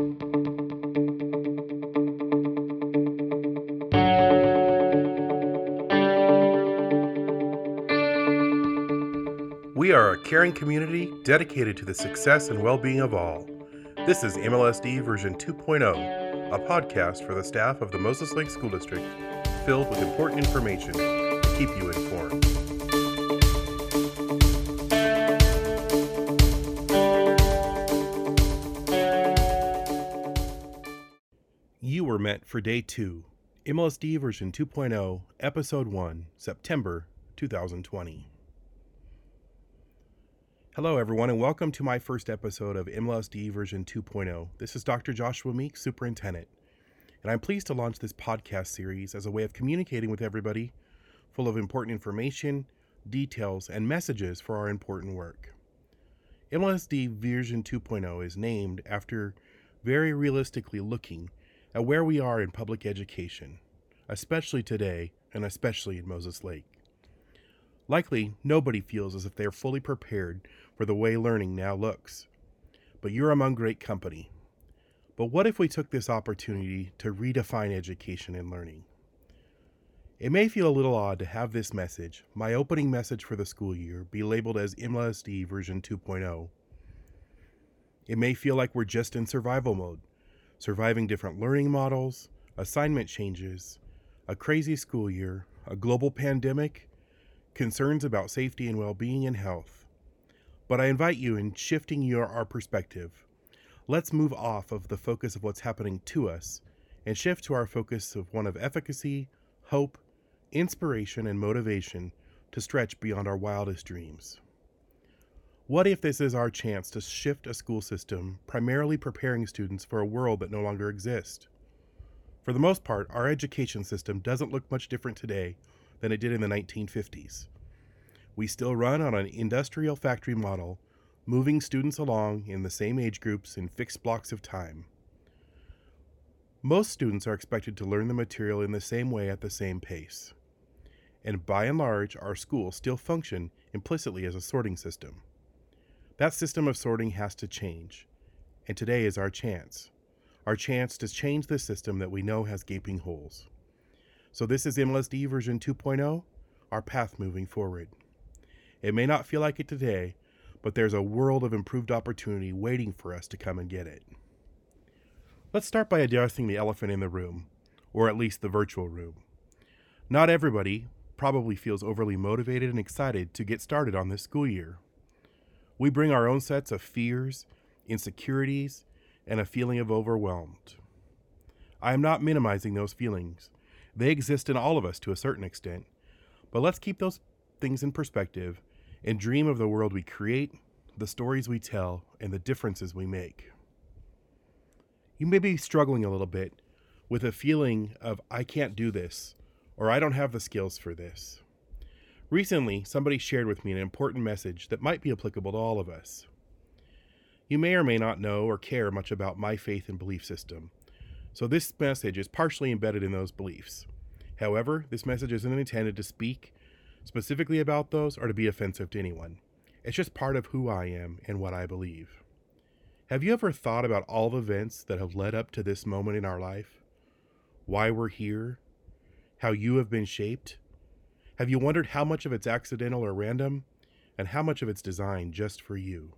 We are a caring community dedicated to the success and well being of all. This is MLSD version 2.0, a podcast for the staff of the Moses Lake School District filled with important information to keep you informed. Meant for day two, MLSD version 2.0, episode 1, September 2020. Hello, everyone, and welcome to my first episode of MLSD version 2.0. This is Dr. Joshua Meek, Superintendent, and I'm pleased to launch this podcast series as a way of communicating with everybody, full of important information, details, and messages for our important work. MLSD version 2.0 is named after very realistically looking at where we are in public education, especially today and especially in Moses Lake. Likely, nobody feels as if they are fully prepared for the way learning now looks. But you're among great company. But what if we took this opportunity to redefine education and learning? It may feel a little odd to have this message, my opening message for the school year, be labeled as MLSD version 2.0. It may feel like we're just in survival mode, surviving different learning models, assignment changes, a crazy school year, a global pandemic, concerns about safety and well being and health. But I invite you in shifting your our perspective. Let's move off of the focus of what's happening to us and shift to our focus of one of efficacy, hope, inspiration, and motivation to stretch beyond our wildest dreams. What if this is our chance to shift a school system primarily preparing students for a world that no longer exists? For the most part, our education system doesn't look much different today than it did in the 1950s. We still run on an industrial factory model, moving students along in the same age groups in fixed blocks of time. Most students are expected to learn the material in the same way at the same pace. And by and large, our schools still function implicitly as a sorting system. That system of sorting has to change, and today is our chance. Our chance to change the system that we know has gaping holes. So, this is MLSD version 2.0, our path moving forward. It may not feel like it today, but there's a world of improved opportunity waiting for us to come and get it. Let's start by addressing the elephant in the room, or at least the virtual room. Not everybody probably feels overly motivated and excited to get started on this school year. We bring our own sets of fears, insecurities, and a feeling of overwhelmed. I am not minimizing those feelings. They exist in all of us to a certain extent. But let's keep those things in perspective and dream of the world we create, the stories we tell, and the differences we make. You may be struggling a little bit with a feeling of, I can't do this, or I don't have the skills for this. Recently, somebody shared with me an important message that might be applicable to all of us. You may or may not know or care much about my faith and belief system, so this message is partially embedded in those beliefs. However, this message isn't intended to speak specifically about those or to be offensive to anyone. It's just part of who I am and what I believe. Have you ever thought about all the events that have led up to this moment in our life? Why we're here? How you have been shaped? Have you wondered how much of it's accidental or random, and how much of it's designed just for you?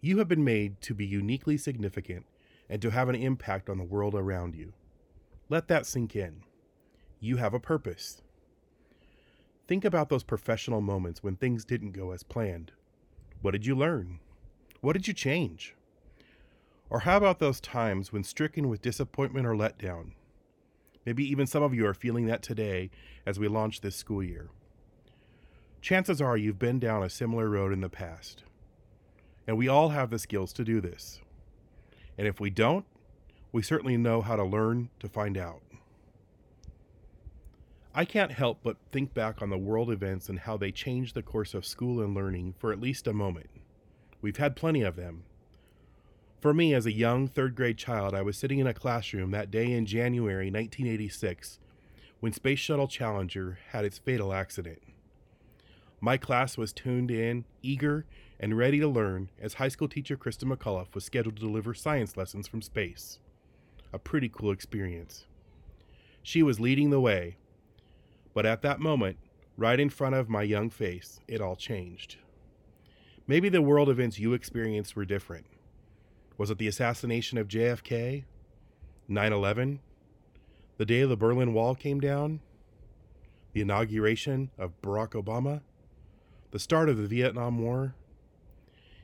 You have been made to be uniquely significant and to have an impact on the world around you. Let that sink in. You have a purpose. Think about those professional moments when things didn't go as planned. What did you learn? What did you change? Or how about those times when stricken with disappointment or letdown? Maybe even some of you are feeling that today as we launch this school year. Chances are you've been down a similar road in the past. And we all have the skills to do this. And if we don't, we certainly know how to learn to find out. I can't help but think back on the world events and how they changed the course of school and learning for at least a moment. We've had plenty of them. For me, as a young third grade child, I was sitting in a classroom that day in January 1986 when Space Shuttle Challenger had its fatal accident. My class was tuned in, eager, and ready to learn as high school teacher Christa McAuliffe was scheduled to deliver science lessons from space. A pretty cool experience. She was leading the way, but at that moment, right in front of my young face, it all changed. Maybe the world events you experienced were different. Was it the assassination of JFK? 9 11? The day the Berlin Wall came down? The inauguration of Barack Obama? The start of the Vietnam War?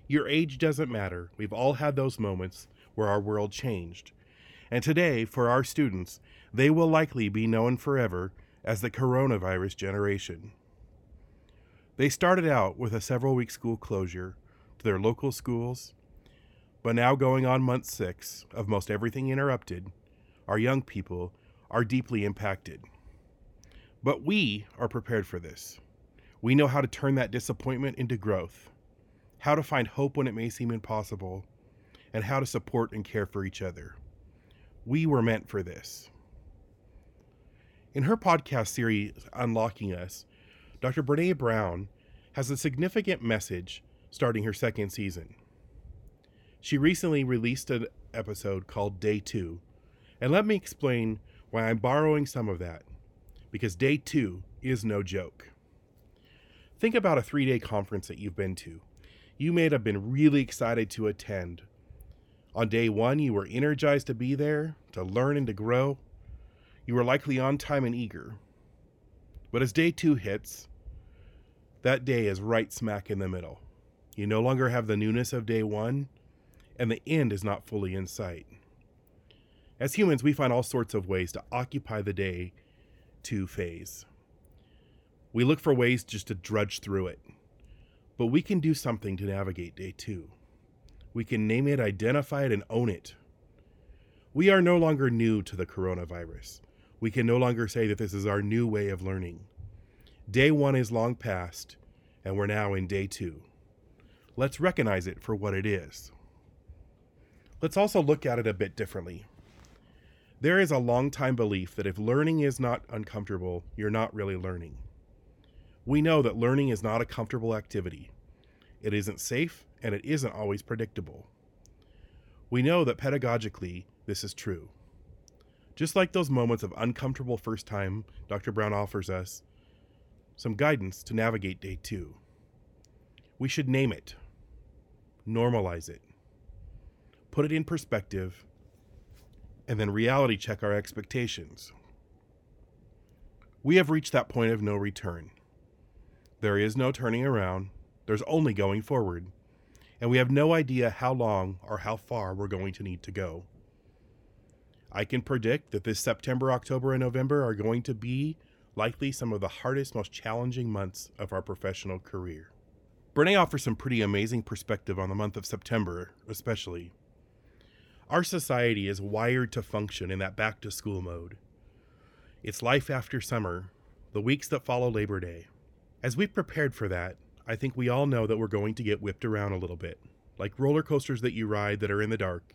Your age doesn't matter. We've all had those moments where our world changed. And today, for our students, they will likely be known forever as the coronavirus generation. They started out with a several week school closure to their local schools, but now going on month six of most everything interrupted, our young people are deeply impacted. But we are prepared for this. We know how to turn that disappointment into growth how to find hope when it may seem impossible, and how to support and care for each other. We were meant for this. In her podcast series, Unlocking Us, Dr. Brene Brown has a significant message starting her second season. She recently released an episode called Day 2, and let me explain why I'm borrowing some of that, because Day 2 is no joke. Think about a three day conference that you've been to you may have been really excited to attend. On day one, you were energized to be there, to learn and to grow. You were likely on time and eager. But as day two hits, that day is right smack in the middle. You no longer have the newness of day one, and the end is not fully in sight. As humans, we find all sorts of ways to occupy the day two phase. We look for ways just to drudge through it. But we can do something to navigate day two. We can name it, identify it, and own it. We are no longer new to the coronavirus. We can no longer say that this is our new way of learning. Day one is long past, and we're now in day two. Let's recognize it for what it is. Let's also look at it a bit differently. There is a long time belief that if learning is not uncomfortable, you're not really learning. We know that learning is not a comfortable activity. It isn't safe, and it isn't always predictable. We know that pedagogically, this is true. Just like those moments of uncomfortable first time, Dr. Brown offers us some guidance to navigate day two. We should name it, normalize it, put it in perspective, and then reality check our expectations. We have reached that point of no return. There is no turning around, there's only going forward. And we have no idea how long or how far we're going to need to go. I can predict that this September, October, and November are going to be likely some of the hardest, most challenging months of our professional career. Brene offers some pretty amazing perspective on the month of September, especially. Our society is wired to function in that back to school mode. It's life after summer, the weeks that follow Labor Day. As we've prepared for that, I think we all know that we're going to get whipped around a little bit, like roller coasters that you ride that are in the dark.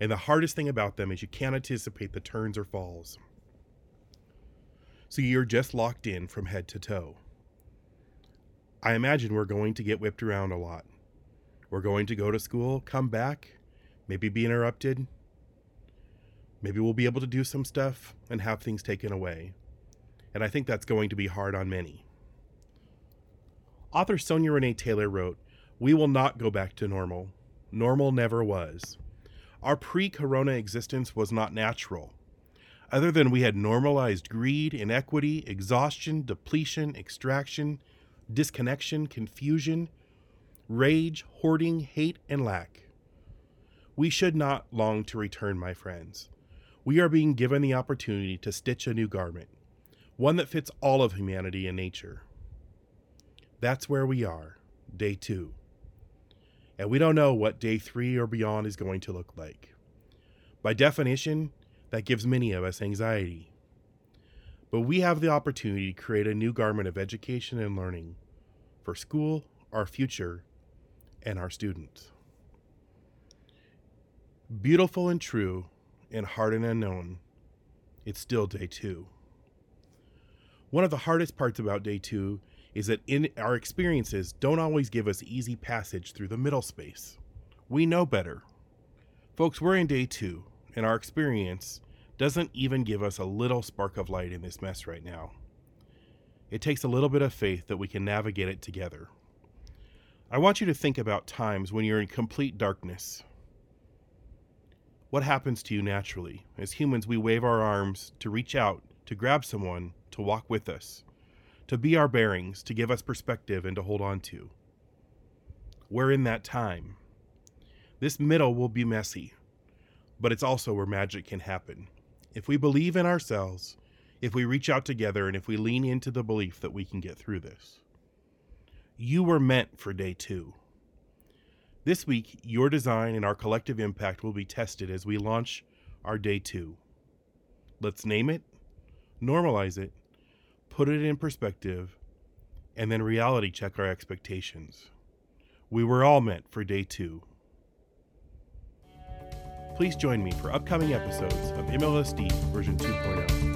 And the hardest thing about them is you can't anticipate the turns or falls. So you're just locked in from head to toe. I imagine we're going to get whipped around a lot. We're going to go to school, come back, maybe be interrupted. Maybe we'll be able to do some stuff and have things taken away. And I think that's going to be hard on many. Author Sonya Renee Taylor wrote, We will not go back to normal. Normal never was. Our pre corona existence was not natural. Other than we had normalized greed, inequity, exhaustion, depletion, extraction, disconnection, confusion, rage, hoarding, hate, and lack. We should not long to return, my friends. We are being given the opportunity to stitch a new garment, one that fits all of humanity and nature. That's where we are, day two. And we don't know what day three or beyond is going to look like. By definition, that gives many of us anxiety. But we have the opportunity to create a new garment of education and learning for school, our future, and our students. Beautiful and true, and hard and unknown, it's still day two. One of the hardest parts about day two is that in our experiences don't always give us easy passage through the middle space. We know better. Folks, we're in day two, and our experience doesn't even give us a little spark of light in this mess right now. It takes a little bit of faith that we can navigate it together. I want you to think about times when you're in complete darkness. What happens to you naturally? As humans, we wave our arms to reach out, to grab someone, to walk with us, to be our bearings, to give us perspective, and to hold on to. We're in that time. This middle will be messy, but it's also where magic can happen. If we believe in ourselves, if we reach out together, and if we lean into the belief that we can get through this. You were meant for day two. This week, your design and our collective impact will be tested as we launch our day two. Let's name it, normalize it, put it in perspective, and then reality check our expectations. We were all meant for day two. Please join me for upcoming episodes of MLSD version 2.0.